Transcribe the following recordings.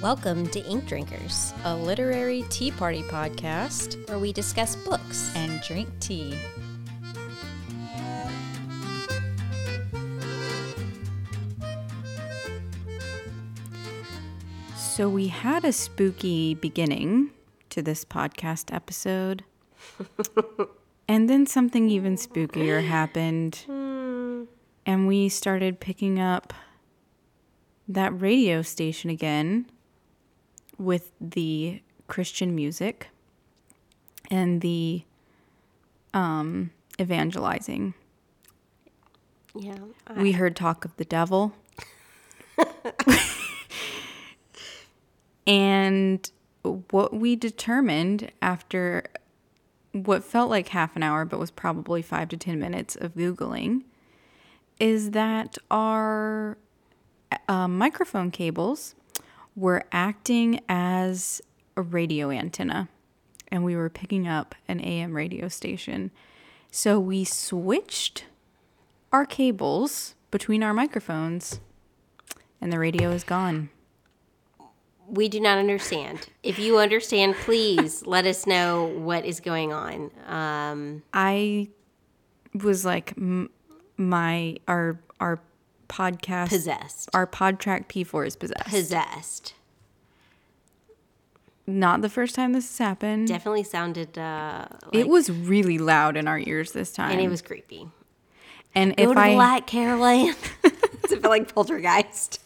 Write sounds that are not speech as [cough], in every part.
Welcome to Ink Drinkers, a literary tea party podcast where we discuss books. and drink tea. So, we had a spooky beginning to this podcast episode. [laughs] and then something even spookier happened. And we started picking up that radio station again with the Christian music and the um, evangelizing. Yeah. We heard talk of the devil. [laughs] [laughs] and what we determined after what felt like half an hour, but was probably five to 10 minutes of Googling, is that our uh, microphone cables were acting as a radio antenna and we were picking up an AM radio station. So we switched our cables between our microphones and the radio is gone. We do not understand. If you understand, please let us know what is going on. Um, I was like m- my our our podcast possessed. our PodTrak P4 is possessed. Possessed. Not the first time this has happened. Definitely sounded uh, like, it was really loud in our ears this time. and it was creepy. and Go if to I the light, Caroline. [laughs] [laughs] Does it feel like poltergeist?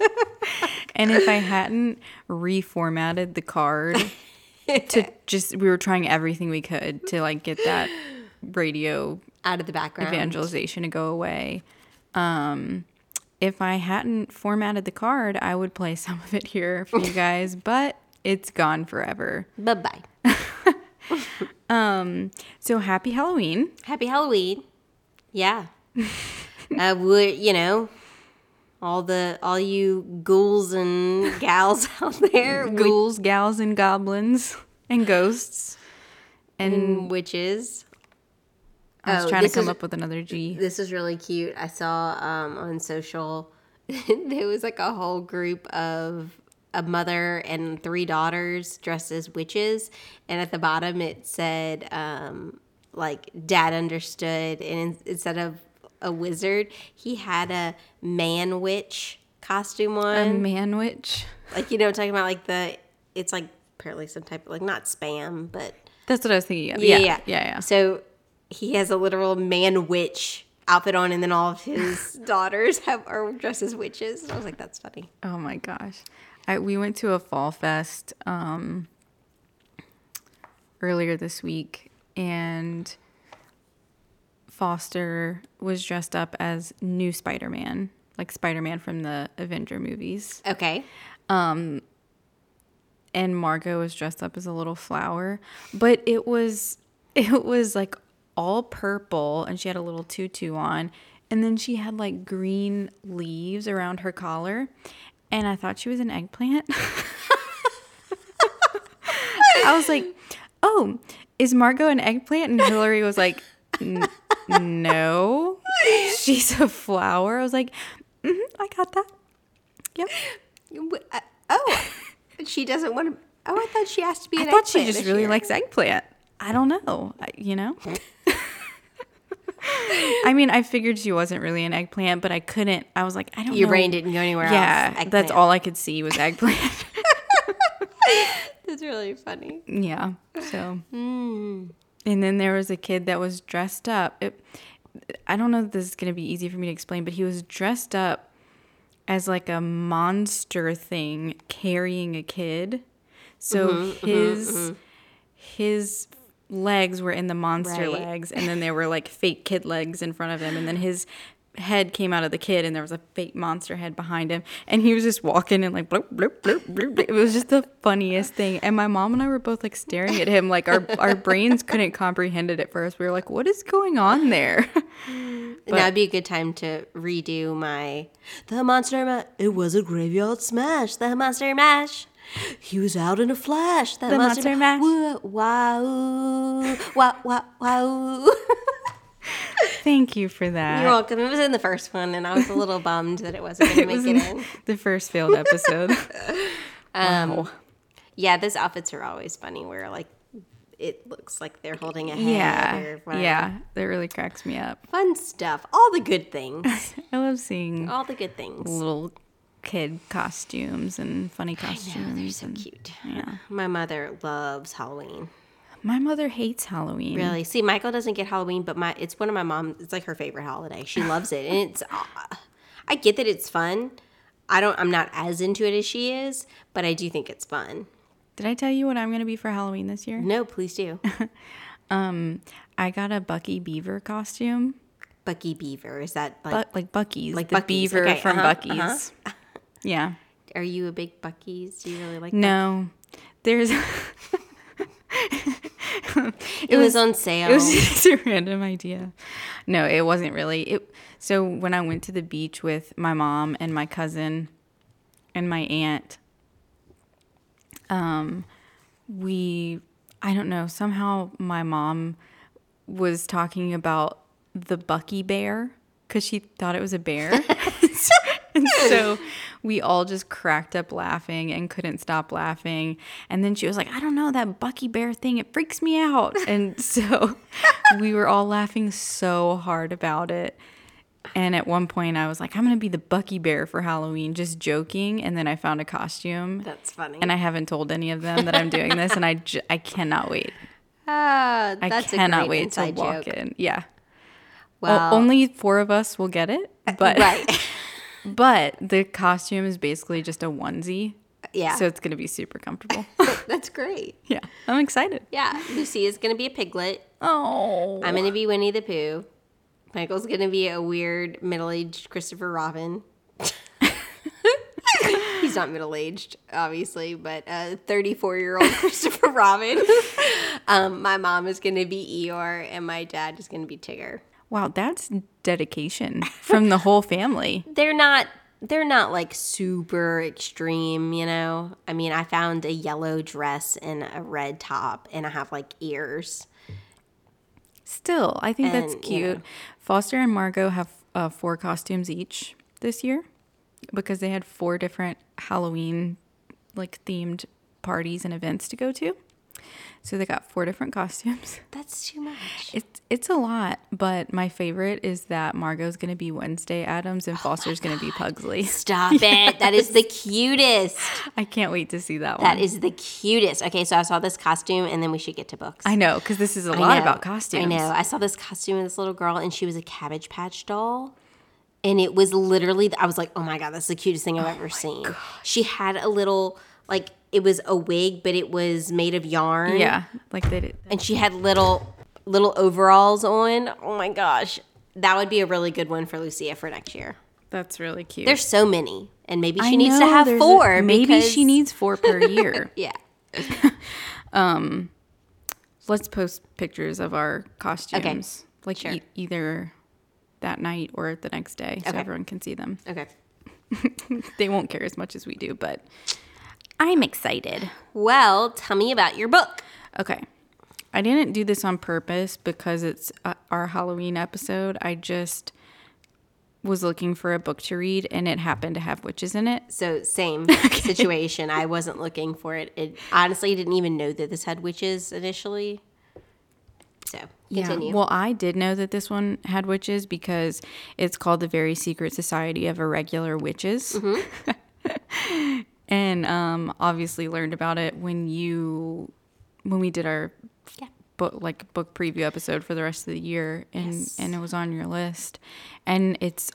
[laughs] and if I [laughs] hadn't reformatted the card to [laughs] just we were trying everything we could to like get that radio Out of the background. evangelization to go away. Um, if I hadn't formatted the card, I would play some of it here for you guys, [laughs] but it's gone forever. Bye bye. um, So happy Halloween. Happy Halloween. Yeah. uh, would you know all the all you ghouls and gals [laughs] out there, [laughs] Ghouls, gals, and goblins and ghosts. And and witches. I was Oh, trying to come is- up with another G. This is really cute. I saw um, on social [laughs] there was like a whole group of a mother and three daughters dressed as witches, and at the bottom it said um, like dad understood, and in, instead of a wizard, he had a man witch costume on. A man witch. like you know, talking about like the it's like apparently some type of like not spam, but That's what I was thinking of. yeah, Yeah, yeah, yeah, yeah. So he has a literal man witch outfit on, and then all of his [laughs] daughters have are dressed as witches. I was like, that's funny. Oh my gosh. I, we went to a fall fest um, earlier this week, and Foster was dressed up as new Spider Man, like Spider Man from the Avenger movies. Okay, um, and Margot was dressed up as a little flower, but it was [laughs] it was like all purple and she had a little tutu on and then she had like green leaves around her collar and I thought she was an eggplant. [laughs] I was like, "Oh, is Margot an eggplant?" And Hillary was like, "N- "No. She's a flower." I was like, hmm "I got that." Yep. Uh, oh, she doesn't want to. Oh, I thought she asked to be an I thought she just really year. likes eggplant. I don't know. I- You know? [laughs] I mean, I figured she wasn't really an eggplant, but I couldn't. I was like, I don't Your know. brain didn't go anywhere Yeah, else. that's all I could see was eggplant. [laughs] That's really funny. [laughs] yeah. So, Hmm. And then there was a kid that was dressed up. It, I don't know if this is going to be easy for me to explain, but he was dressed up as like a monster thing carrying a kid. So Mm-hmm, his his legs were in the monster Right. legs and then there were like fake kid legs in front of him and then his head came out of the kid and there was a fake monster head behind him and he was just walking and like bloop, bloop, bloop, bloop, bloop. it was just the funniest thing and my mom and I were both like staring at him like our our brains couldn't comprehend it at first we were like what is going on there [laughs] now would be a good time to redo my the monster. Ma- it was a graveyard smash. The monster mash. He was out in a flash. That The monster, Monster Mash. Woo, Wow, wow, wow, wow. [laughs] Thank you for that. You're welcome. It was in the first one, and I was a little [laughs] bummed that it wasn't going to make it in in. the first failed episode. [laughs] wow. Um, yeah, those outfits are always funny. Where like it looks like they're holding a head Yeah. Yeah. That really cracks me up. Fun stuff. All the good things. [laughs] I love seeing All the good things. little kid costumes and funny I know, costumes. they're so and- cute. Yeah. My mother loves Halloween. My mother hates Halloween. Really? See, Michael doesn't get Halloween, but my it's one of my mom. It's like her favorite holiday. She loves it, and it's. Uh, I get that it's fun. I don't. I'm not as into it as she is, but I do think it's fun. Did I tell you what I'm going to be for Halloween this year? No, please do. [laughs] um, I got a Buc-ee Beaver costume. Buc-ee Beaver is that like? But like Buc-ee's, Like the Buc-ee's, beaver okay, from uh-huh, Buc-ee's. uh-huh. [laughs] Yeah. are you a big Buc-ee's? Do you really like? No. There's [laughs] It, was, on [laughs] sale. It was just a random idea. No, it wasn't really. It so when I went to the beach with my mom and my cousin and my aunt, um, we I don't know, somehow my mom was talking about the Buc-ee bear because she thought it was a bear. [laughs] and so we all just cracked up laughing and couldn't stop laughing. And then she was like, I don't know, that Buc-ee bear thing, it freaks me out. [laughs] And so we were all laughing so hard about it. And at one point, I was like, I'm going to be the Buc-ee bear for Halloween, just joking. And then I found a costume. That's funny. And I haven't told any of them that I'm doing this. And I, j- I cannot wait. [laughs] ah, I that's cannot a great wait to inside walk joke. in. Yeah. O- Well, only four of us will get it. [laughs] But right. But the costume is basically just a onesie. Yeah. So it's going to be super comfortable. [laughs] that's great. yeah. I'm excited. Yeah, Lucy is going to be a piglet. Oh. I'm going to be Winnie the Pooh. Michael's going to be a weird middle-aged Christopher Robin. [laughs] He's not middle-aged, obviously, but a 34-year-old [laughs] Christopher Robin. um, my mom is going to be Eeyore, and my dad is going to be Tigger. Wow, that's dedication from the whole family. [laughs] They're not. They're not like super extreme, you know. I mean, I found a yellow dress and a red top, and I have like ears. Still, I think that's And, you cute. know. Foster and Margot have uh, four costumes each this year because they had four different Halloween like themed parties and events to go to. So they got four different costumes. [laughs] That's too much. It's it's a lot, but my favorite is that Margot's gonna be Wednesday Addams and oh Foster's gonna be Pugsley. [laughs] Stop it. That is the cutest. I can't wait to see that one. That is the cutest. Okay, so I saw this costume, and then we should get to books. I know because this is a I lot know, about costumes. I know. I saw this costume of this little girl, and she was a Cabbage Patch doll. And it was literally, I was like, oh my God, that's the cutest thing I've oh ever seen. She had a little, like, it was a wig, but it was made of yarn. Yeah, like they did. And she had little, little overalls on. Oh my gosh. That would be a really good one for Lucia for next year. That's really cute. There's so many. And maybe she I needs to have there's a- four. maybe because- she needs four per [laughs] year. Yeah. [laughs] um, Let's post pictures of our costumes, okay. like sure. e- either that night or the next day, so Okay. everyone can see them. Okay. [laughs] They won't care as much as we do, but I'm excited. Well, tell me about your book. Okay. I didn't do this on purpose because it's uh, our Halloween episode. I just was looking for a book to read and it happened to have witches in it. So same [laughs] situation. I wasn't looking for it. It honestly didn't even know that this had witches initially. So continue. Yeah. Well, I did know that this one had witches because it's called the Very Secret Society of Irregular Witches. [laughs] and um, obviously learned about it when you when we did our Yeah. book like book preview episode for the rest of the year and Yes. and it was on your list and it's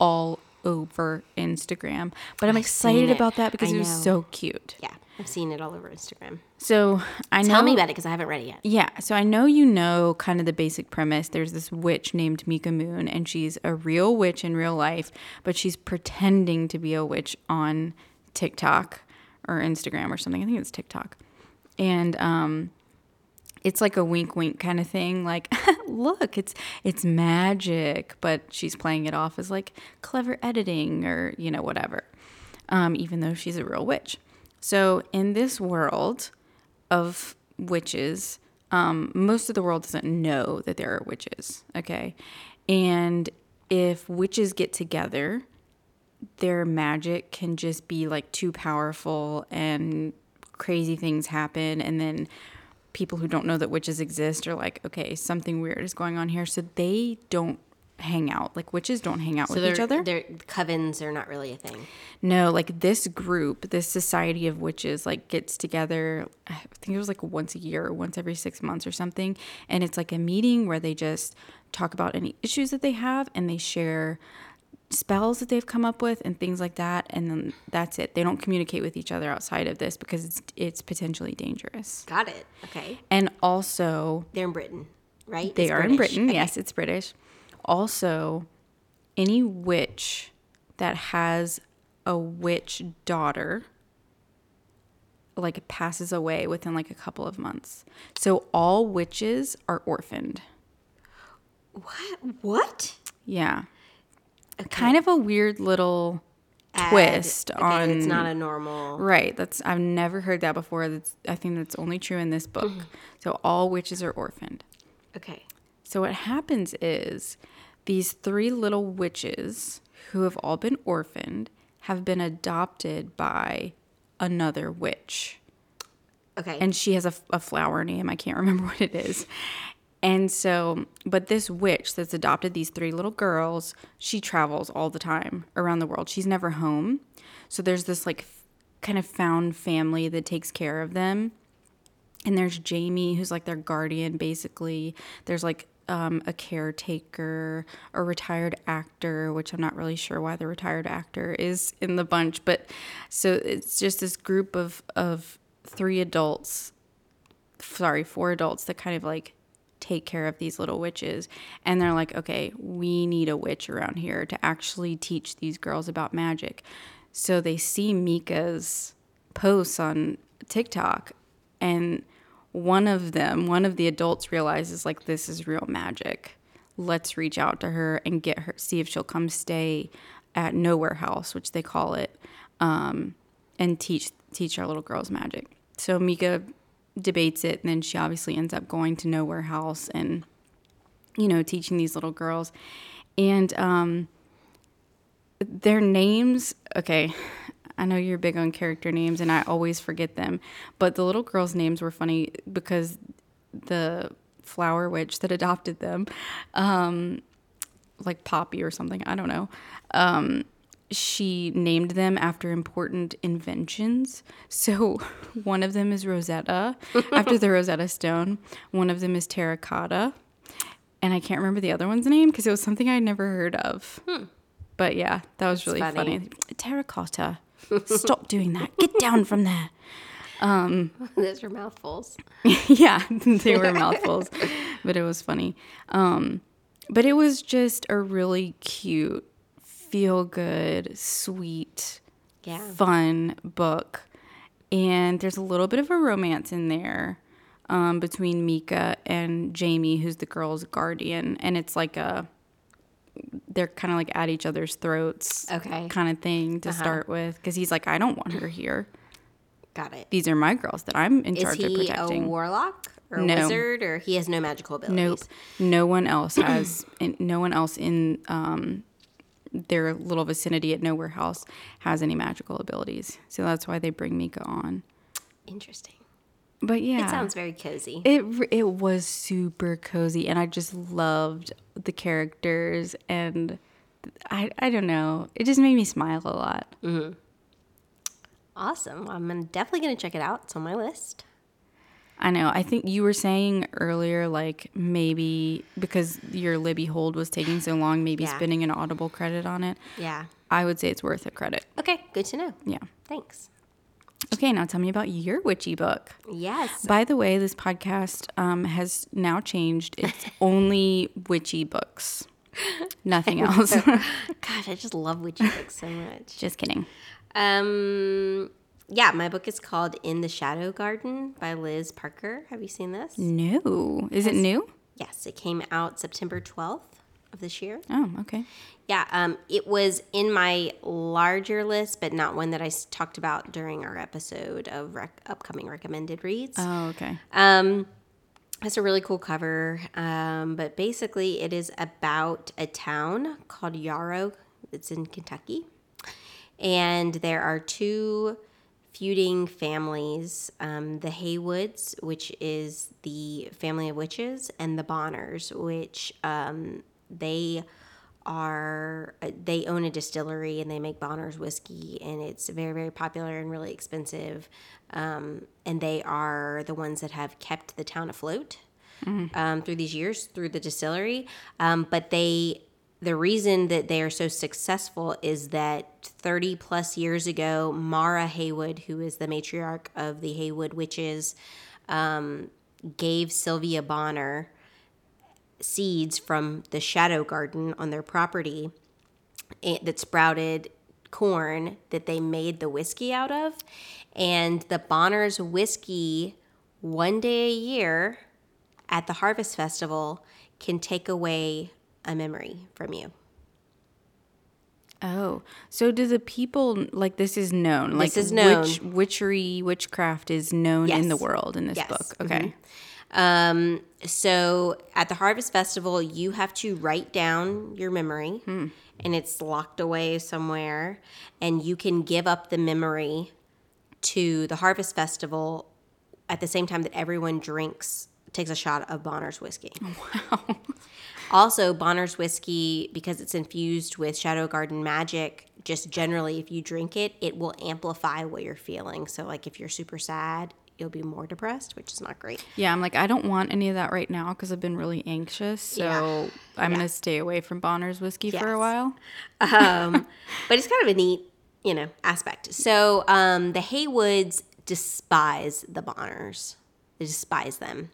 all over Instagram. But I'm I've excited about that because it was so cute. yeah, I've seen it all over Instagram. So I know Tell me about it because I haven't read it yet. yeah, so I know you know kind of the basic premise. There's this witch named Mika Moon, and she's a real witch in real life, but she's pretending to be a witch on TikTok or Instagram or something. I think it's TikTok. And um, it's like a wink wink kind of thing like [laughs] look it's it's magic but she's playing it off as like clever editing or you know whatever um, even though she's a real witch So, in this world of witches, um, most of the world doesn't know that there are witches. Okay. And if witches get together, their magic can just be like too powerful and crazy things happen. And then people who don't know that witches exist are like, okay, something weird is going on here. So they don't hang out. Like witches don't hang out So with each other. Their covens are not really a thing. No, like this group, this society of witches, like gets together. I think it was like once a year, or once every six months or something, and it's like a meeting where they just talk about any issues that they have and they share spells that they've come up with and things like that, and then that's it. They don't communicate with each other outside of this because it's it's potentially dangerous. Got it. Okay. And also, They're in Britain, right? they It's are in Britain. Okay. Yes, it's British. Also, any witch that has a witch daughter like passes away within like a couple of months. So all witches are orphaned. What? What? Yeah. Kind of a weird little Add- twist okay, on It's not a normal. Right. That's I've never heard that before. That's I think that's only true in this book. Mm-hmm. So all witches are orphaned. Okay. So what happens is these three little witches who have all been orphaned have been adopted by another witch. Okay. And she has a, a flower name. I can't remember [laughs] what it is. And so, but this witch that's adopted these three little girls, she travels all the time around the world. She's never home. So there's this like f- kind of found family that takes care of them and there's Jamie, who's like their guardian, basically. There's like um, a caretaker, a retired actor, which I'm not really sure why the retired actor is in the bunch, but so it's just this group of of three adults, sorry, four adults that kind of like take care of these little witches, and they're like, okay, we need a witch around here to actually teach these girls about magic. So they see Mika's posts on TikTok and one of them, one of the adults realizes like this is real magic. Let's reach out to her and get her see if she'll come stay at Nowhere House, which they call it, um, and teach teach our little girls magic. So Mika debates it, and then she obviously ends up going to Nowhere House and you know teaching these little girls, and um, their names. Okay, I know you're big on character names, and I always forget them. But the little girls' names were funny because the flower witch that adopted them, um, like Poppy or something, I don't know. Um, she named them after important inventions. So [laughs] one of them is Rosetta, [laughs] after the Rosetta Stone. One of them is terracotta. And I can't remember the other one's name because it was something I'd never heard of. But yeah, that was really Hmm. funny. funny. Terracotta. [laughs] Stop doing that. Get down from there. Those were mouthfuls. yeah, they were mouthfuls, but it was funny. Um, but it was just a really cute, feel good, sweet, Yeah. fun book. And there's a little bit of a romance in there um, between Mika and Jamie, who's the girl's guardian. And it's like a, they're kind of like at each other's throats Okay. kind of thing to start with. Because he's like, I don't want her here. Got it. These are my girls that I'm in Is charge of he a protecting. warlock or No. wizard, or he has no magical abilities? Nope. No one else has. no one else in um, their little vicinity at Nowhere House has any magical abilities. So that's why they bring Mika on. Interesting. But yeah, It sounds very cozy. it it was super cozy, and I just loved the characters, and I I don't know, it just made me smile a lot. Mm-hmm. awesome. I'm definitely going to check it out. It's on my list. I know. I think you were saying earlier, like maybe because your Libby hold was taking so long, maybe Yeah. spending an Audible credit on it. Yeah. I would say it's worth a credit. Okay. Good to know. Yeah. Thanks. Okay, now tell me about your witchy book. Yes. By the way, this podcast um, has now changed. It's [laughs] only witchy books, nothing [laughs] else. [laughs] God, I just love witchy books so much. Just kidding. Um, yeah, my book is called In the Shadow Garden by Liz Parker. Have you seen this? No, is it new? Yes, it came out September 12th. of this year. Oh, okay. Yeah, um, it was in my larger list, but not one that I talked about during our episode of rec- upcoming recommended reads. Oh, okay. Um, it's a really cool cover, um, but basically, it is about a town called Yarrow. It's in Kentucky, and there are two feuding families: um, the Haywoods, which is the family of witches, and the Bonners, which um, they are they own a distillery and they make Bonner's whiskey and it's very very popular and really expensive. Um, and they are the ones that have kept the town afloat um, through these years through the distillery. Um, but they the reason that they are so successful is that 30 plus years ago Mara Haywood who is the matriarch of the Haywood witches um, gave Sylvia Bonner seeds from the shadow garden on their property eh, that sprouted corn that they made the whiskey out of. And the Bonner's whiskey, one day a year at the Harvest Festival, can take away a memory from you. Oh, so do the people like this is known? like this is known. Witch, witchery, witchcraft is known in the world in this Yes. book. Okay. Um, so at the Harvest Festival, you have to write down your memory, and it's locked away somewhere, and you can give up the memory to the Harvest Festival at the same time that everyone drinks takes a shot of Bonner's whiskey. [laughs] Wow. Also, Bonner's whiskey because it's infused with Shadow Garden magic. Just generally, if you drink it, it will amplify what you're feeling. So, like if you're super sad, you'll be more depressed, which is not great. Yeah, I'm like I don't want any of that right now because I've been really anxious. So Yeah. I'm gonna stay away from Bonner's whiskey for a while. um, [laughs] but it's kind of a neat, you know, aspect. So um, the Haywoods despise the Bonners. They despise them.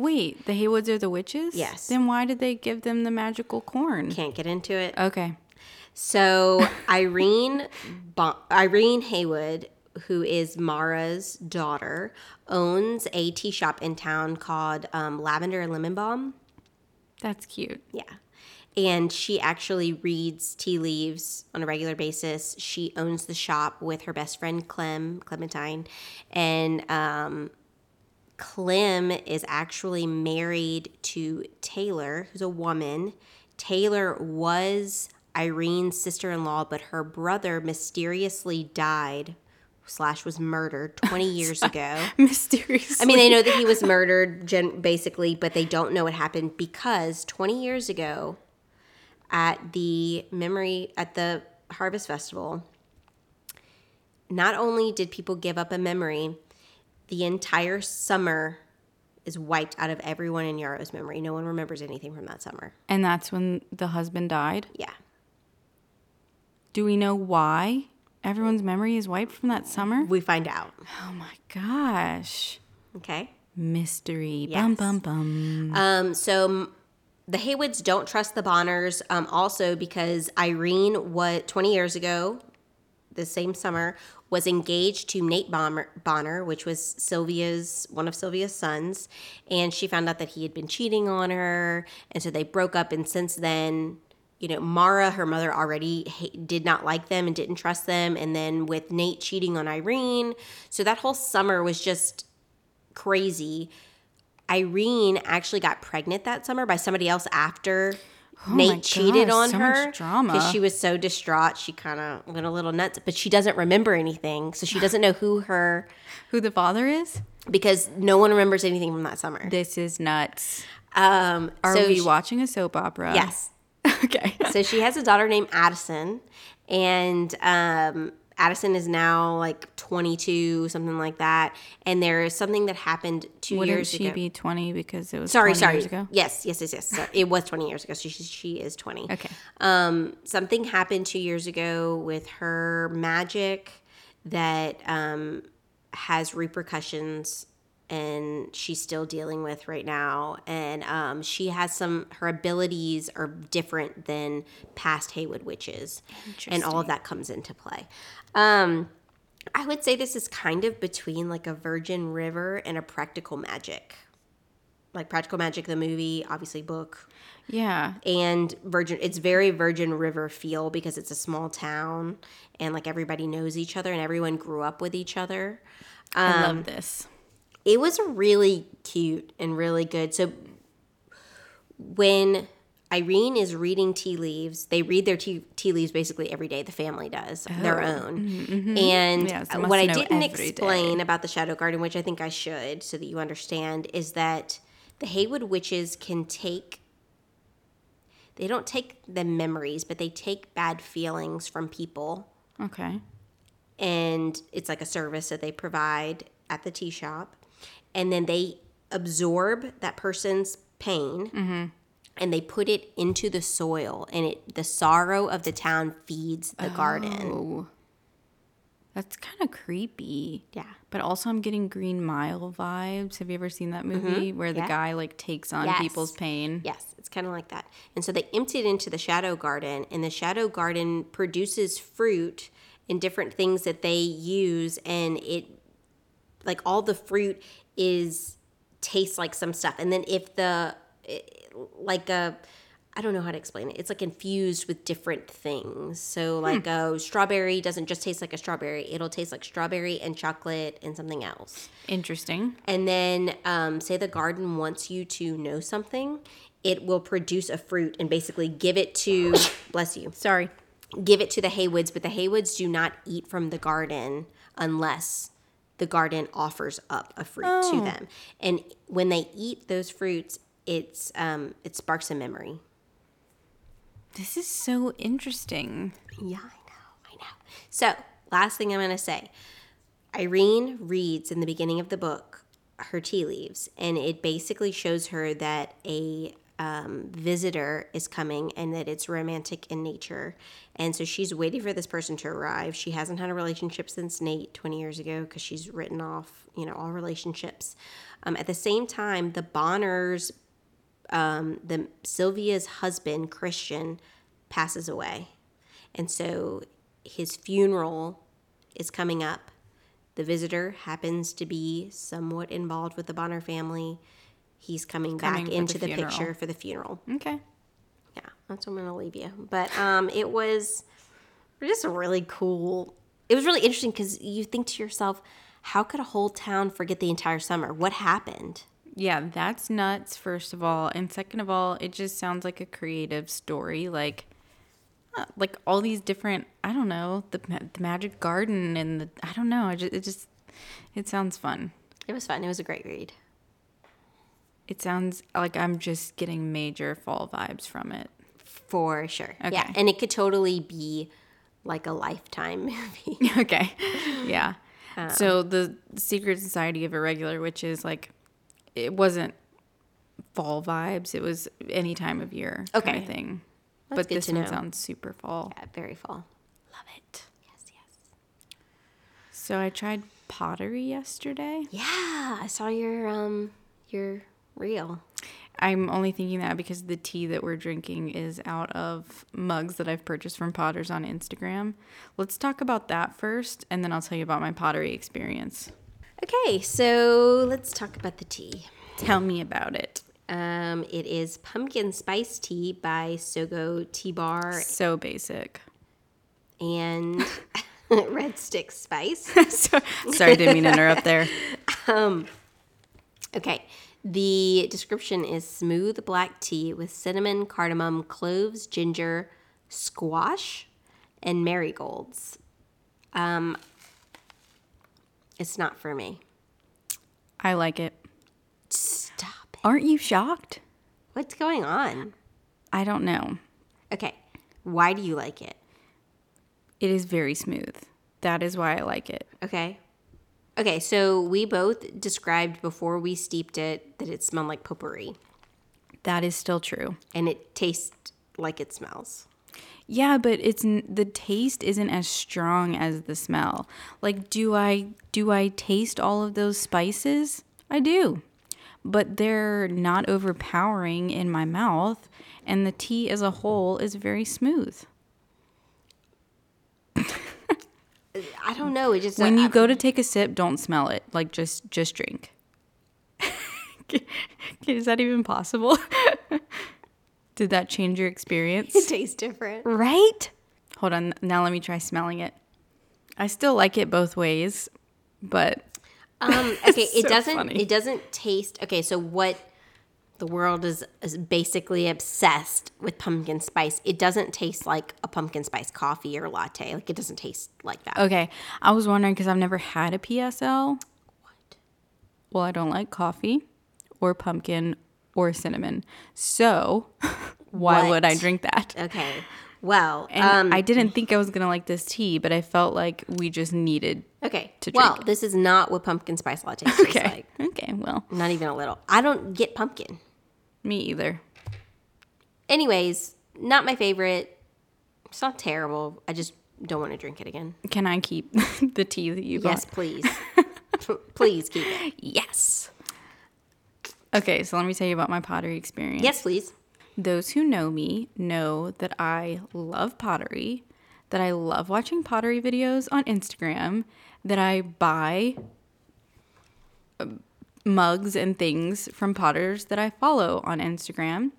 Wait, the Haywoods are the witches? Yes. Then why did they give them the magical corn? Can't get into it. Okay. So [laughs] Irene, bon- Irene Haywood, who is Mara's daughter, owns a tea shop in town called um, Lavender and Lemon Balm. That's cute. Yeah. And she actually reads tea leaves on a regular basis. She owns the shop with her best friend Clem, Clementine. And um, Clem is actually married to Taylor, who's a woman. Taylor was Irene's sister in law, but her brother mysteriously died slash was murdered 20 [laughs] years ago. Mysteriously. I mean, they know that he was murdered, gen- basically, but they don't know what happened because 20 years ago, at the memory at the Harvest Festival, not only did people give up a memory, the entire summer is wiped out of everyone in Yarrow's memory. No one remembers anything from that summer. and that's when the husband died. Yeah. Do we know why everyone's memory is wiped from that summer? We find out. Oh my gosh. Okay. Mystery. Bum Yes. bum bum. Um, so the Haywoods don't trust the Bonners, um, also because Irene, what 20 years ago, the same summer, was engaged to Nate Bonner, which was Sylvia's one of Sylvia's sons, and she found out that he had been cheating on her, and so they broke up. And since then, you know, Mara, her mother, already did not like them and didn't trust them, and then with Nate cheating on Irene, so that whole summer was just crazy. Irene actually got pregnant that summer by somebody else after Oh Nate cheated gosh, on so her because she was so distraught. She kind of went a little nuts, but she doesn't remember anything, so she doesn't know who her Who the father is? because no one remembers anything from that summer. This is nuts. Um, Are so we she- watching a soap opera? yes. [laughs] okay. so she has a daughter named Addison, and um, Addison is now like 22, something like that. And there is something that happened 2 Wouldn't years she ago. be 20 because it was sorry, 20 sorry. years ago? Yes, yes, yes, yes. So it was 20 years ago. So she, she is 20. Okay. Um, something happened two years ago with her magic that um, has repercussions and she's still dealing with right now. And um, she has some, her abilities are different than past Haywood witches. And all of that comes into play. Um, I would say this is kind of between like a virgin river and a practical magic. like Practical Magic the movie, obviously book, Yeah. and Virgin. It's very Virgin River feel because it's a small town and like everybody knows each other and everyone grew up with each other. I Um, love this. It was really cute and really good. So when Irene is reading tea leaves, they read their tea, tea leaves basically every day. The family does their own. And Yes, they must what I didn't explain about the Shadow Garden, which I think I should so that you understand, is that the Haywood witches can take they don't take the memories, but they take bad feelings from people Okay. and it's like a service that they provide at the tea shop and then they absorb that person's pain and they put it into the soil and it the sorrow of the town feeds the garden Oh. That's kind of creepy. yeah But also, I'm getting Green Mile vibes. Have you ever seen that movie where the Mm-hmm. Yeah. guy like takes on Yes. people's pain? yes it's kind of like that and so they empty it into the shadow garden and the shadow garden produces fruit and different things that they use and it like all the fruit is tastes like some stuff. And then if the eh, like a i don't know how to explain it. It's like infused with different things. So like a strawberry doesn't just taste like a strawberry. It'll taste like strawberry and chocolate and something else. Interesting. and then um, say the garden wants you to know something it will produce a fruit and basically give it to bless you. Sorry. give it to the Haywoods, but the Haywoods do not eat from the garden unless the garden offers up a fruit to Oh. them. And when they eat those fruits, it's um, it sparks a memory. This is so interesting. Yeah, I know, I know. So last thing I'm gonna say, Irene reads in the beginning of the book her tea leaves, and it basically shows her that a um, visitor is coming and that it's romantic in nature. And so she's waiting for this person to arrive. She hasn't had a relationship since Nate 20 years ago because she's written off, you know, all relationships. Um, at the same time, the Bonners, um, the Sylvia's husband, Christian, passes away. And so his funeral is coming up. The visitor happens to be somewhat involved with the Bonner family. He's coming, Coming back into the the, picture for the funeral. Okay. Yeah, that's where I'm gonna leave you. But um, it was just a really cool. It was really interesting because you think to yourself, how could a whole town forget the entire summer? What happened? Yeah, that's nuts, first of all. And second of all, it just sounds like a creative story. Like, uh, like all these different, I don't know, the, the magic garden and the, I don't know. I just, it just, it sounds fun. It was fun. It was a great read. It sounds like I'm just getting major fall vibes from it. For sure. Yeah. And it could totally be like a lifetime [laughs] movie. [laughs] okay. Yeah. so the Secret Society of Irregular Witches, like, it wasn't fall vibes. It was any time of year kind Okay. of thing. That's but this one know. sounds super fall. yeah, very fall. Love it. Yes, yes. So I tried pottery yesterday. Yeah, I saw your um your reel. I'm only thinking that because the tea that we're drinking is out of mugs that I've purchased from Potters on Instagram. Let's talk about that first, and then I'll tell you about my pottery experience. Okay, so let's talk about the tea. Tell me about it. Um, it is pumpkin spice tea by Sogo Tea Bar So basic. and [laughs] [laughs] Red Stick Spice. [laughs] so, sorry, didn't mean to interrupt there. Um, okay, the description is smooth black tea with cinnamon, cardamom, cloves, ginger, squash, and marigolds. Um, it's not for me. I like it. Stop it. Aren't you shocked? What's going on? I don't know. Okay, why do you like it? It is very smooth. That is why I like it. Okay. Okay, so we both described before we steeped it that it smelled like potpourri That is still true. and it tastes like it smells. Yeah, but it's the taste isn't as strong as the smell. Like do I do I taste all of those spices? I do. But they're not overpowering in my mouth and the tea as a whole is very smooth. I don't know. It just When I- you go to take a sip, don't smell it. Like just just drink. [laughs] Is that even possible? [laughs] Did that change your experience? It tastes different. Right? Hold on. Now let me try smelling it. I still like it both ways, but Um, [laughs] okay, it so doesn't. funny. It doesn't taste. Okay, so what the world is, is basically obsessed with pumpkin spice. It doesn't taste like a pumpkin spice coffee or latte. Like it doesn't taste like that. okay. I was wondering because I've never had a PSL. What? Well, I don't like coffee or pumpkin or cinnamon. So [laughs] why would I drink that? Okay. Well, And um, I didn't think I was going to like this tea, but I felt like we just needed. okay. to well, this is not what pumpkin spice latte [laughs] tastes Okay. like. Okay. Well, Not even a little. I don't get pumpkin. Me either. Anyways, not my favorite. It's not terrible. I just don't want to drink it again. Can I keep [laughs] the tea that you got? Yes, please. [laughs] please keep it. Yes. Okay, so let me tell you about my pottery experience. Yes, please. Those who know me know that I love pottery, that I love watching pottery videos on Instagram, that I buy um, mugs and things from potters that I follow on Instagram.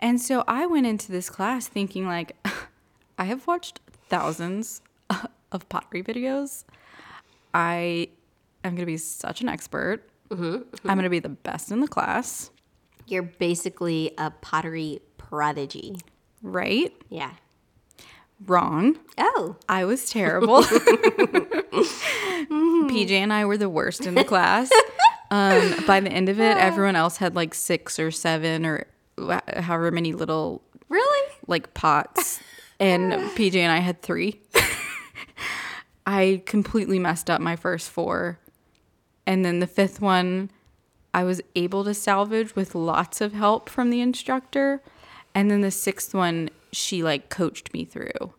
And so I went into this class thinking like [laughs] I have watched thousands [laughs] of pottery videos. I am going to be such an expert. Mm-hmm, mm-hmm. I'm going to be the best in the class, You're basically a pottery prodigy. right? Yeah. Wrong. Oh. I was terrible. [laughs] PJ and I were the worst in the class. Um, by the end of it, [laughs] everyone else had like six or seven or however many little Really? like pots, and [laughs] PJ and I had three. [laughs] I completely messed up my first four, and then the fifth one, I was able to salvage with lots of help from the instructor, and then the sixth one, she like coached me through,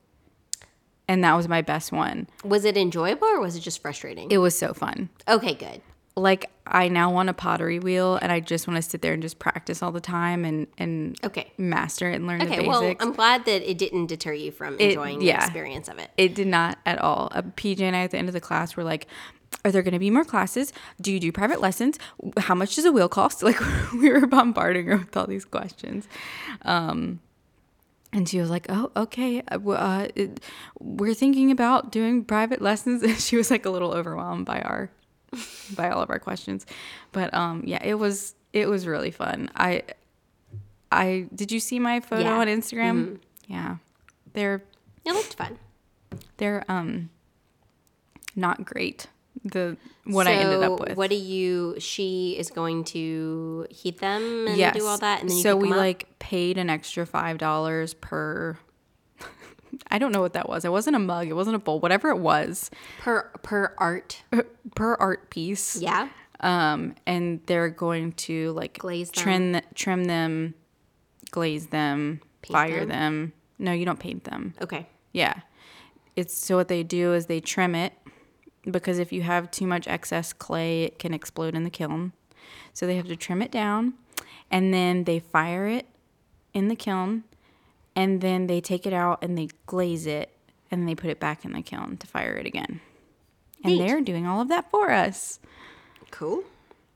and that was my best one. Was it enjoyable or was it just frustrating? It was so fun. okay, good. Like I now want a pottery wheel, and I just want to sit there and just practice all the time and and Okay. master it and learn the Okay, basics. well, I'm glad that it didn't deter you from enjoying yeah. the experience of it. It did not at all. Uh, PJ and I at the end of the class were like, "Are there going to be more classes? Do you do private lessons? How much does a wheel cost?" [laughs] Like we were bombarding her with all these questions. Um, and she was like, "Oh, okay. Uh, uh, it, we're thinking about doing private lessons." [laughs] And she was like a little overwhelmed by our by all of our questions. But um, yeah, it was it was really fun. I I did you see my photo Yeah. on Instagram? Yeah, they're It looked fun. they're um not great. The what I ended up with. What do you? She is going to heat them and yes. do all that, and then so we like paid an extra five dollars per. I don't know what that was. It wasn't a mug. It wasn't a bowl. Whatever it was, per per art. per art piece. Yeah. Um, and they're going to like Glaze them. trim trim them, glaze them, Paint fire them? them. No, you don't paint them. Okay. Yeah. It's so what they do is they trim it because if you have too much excess clay, it can explode in the kiln. So they have to trim it down and then they fire it in the kiln and then they take it out and they glaze it and they put it back in the kiln to fire it again. And Neat. they're doing all of that for us. Cool.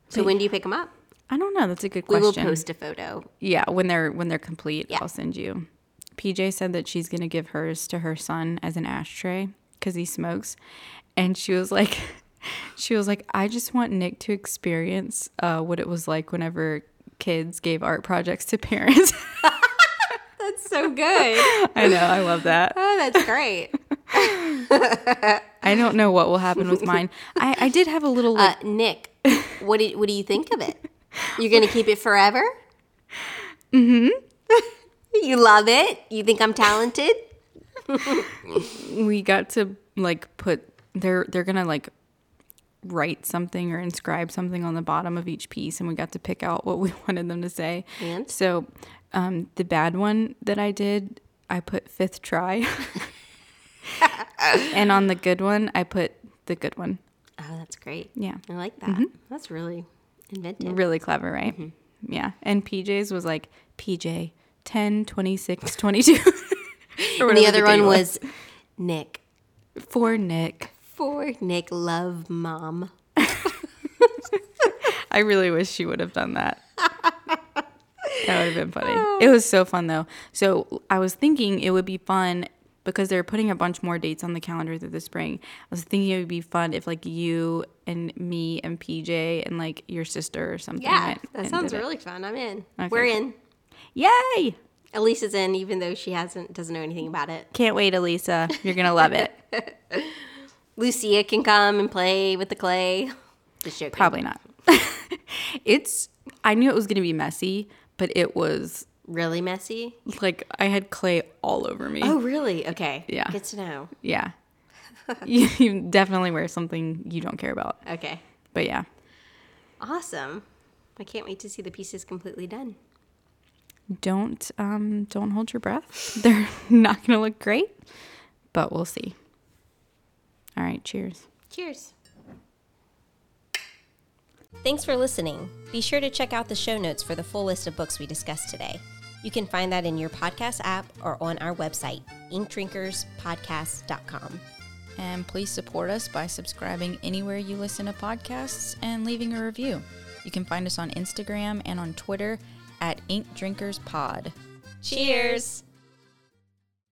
So when do you pick them up? I don't know. That's a good question. We will post a photo. Yeah, when they're when they're complete, Yeah. I'll send you. PJ said that she's gonna give hers to her son as an ashtray because he smokes, and she was like, [laughs] she was like, I just want Nick to experience uh, what it was like whenever kids gave art projects to parents. [laughs] That's so good. [laughs] I know, I love that. [laughs] oh, that's great. [laughs] I don't know what will happen with mine. I, I did have a little Uh, Nick, what do what do you think of it? You're gonna keep it forever? Mm-hmm. you love it? You think I'm talented? we got to like put they're they're gonna like write something or inscribe something on the bottom of each piece and we got to pick out what we wanted them to say And? so um, the bad one that i did i put fifth try [laughs] and on the good one i put the good one Oh, that's great. yeah I like that. That's really inventive. really clever right yeah and pj's was like pj 10 26 22 [laughs] And the other one was. was Nick. for nick For Nick, love mom. [laughs] I really wish she would have done that. That would have been funny. Oh. It was so fun though. So I was thinking it would be fun because they're putting a bunch more dates on the calendar through the spring. I was thinking it would be fun if like you and me and PJ and like your sister or something. Yeah, went that sounds did it. really fun. I'm in. Okay. We're in. Yay! Elise is in, even though she hasn't doesn't know anything about it. Can't wait, Elisa. You're gonna love it. [laughs] Lucia can come and play with the clay. Probably not. [laughs] it's. I knew it was gonna be messy, but it was really messy. like I had clay all over me. Oh, really? Okay. Yeah. Good to know. Yeah. [laughs] you, you definitely wear something you don't care about. Okay. But yeah. Awesome. I can't wait to see the pieces completely done. Don't um don't hold your breath. [laughs] They're not gonna look great, but we'll see. All right, cheers. Cheers. Thanks for listening. Be sure to check out the show notes for the full list of books we discussed today. You can find that in your podcast app or on our website, inkdrinkerspodcast.com. And please support us by subscribing anywhere you listen to podcasts and leaving a review. You can find us on Instagram and on Twitter at Ink Drinkers Pod. Cheers.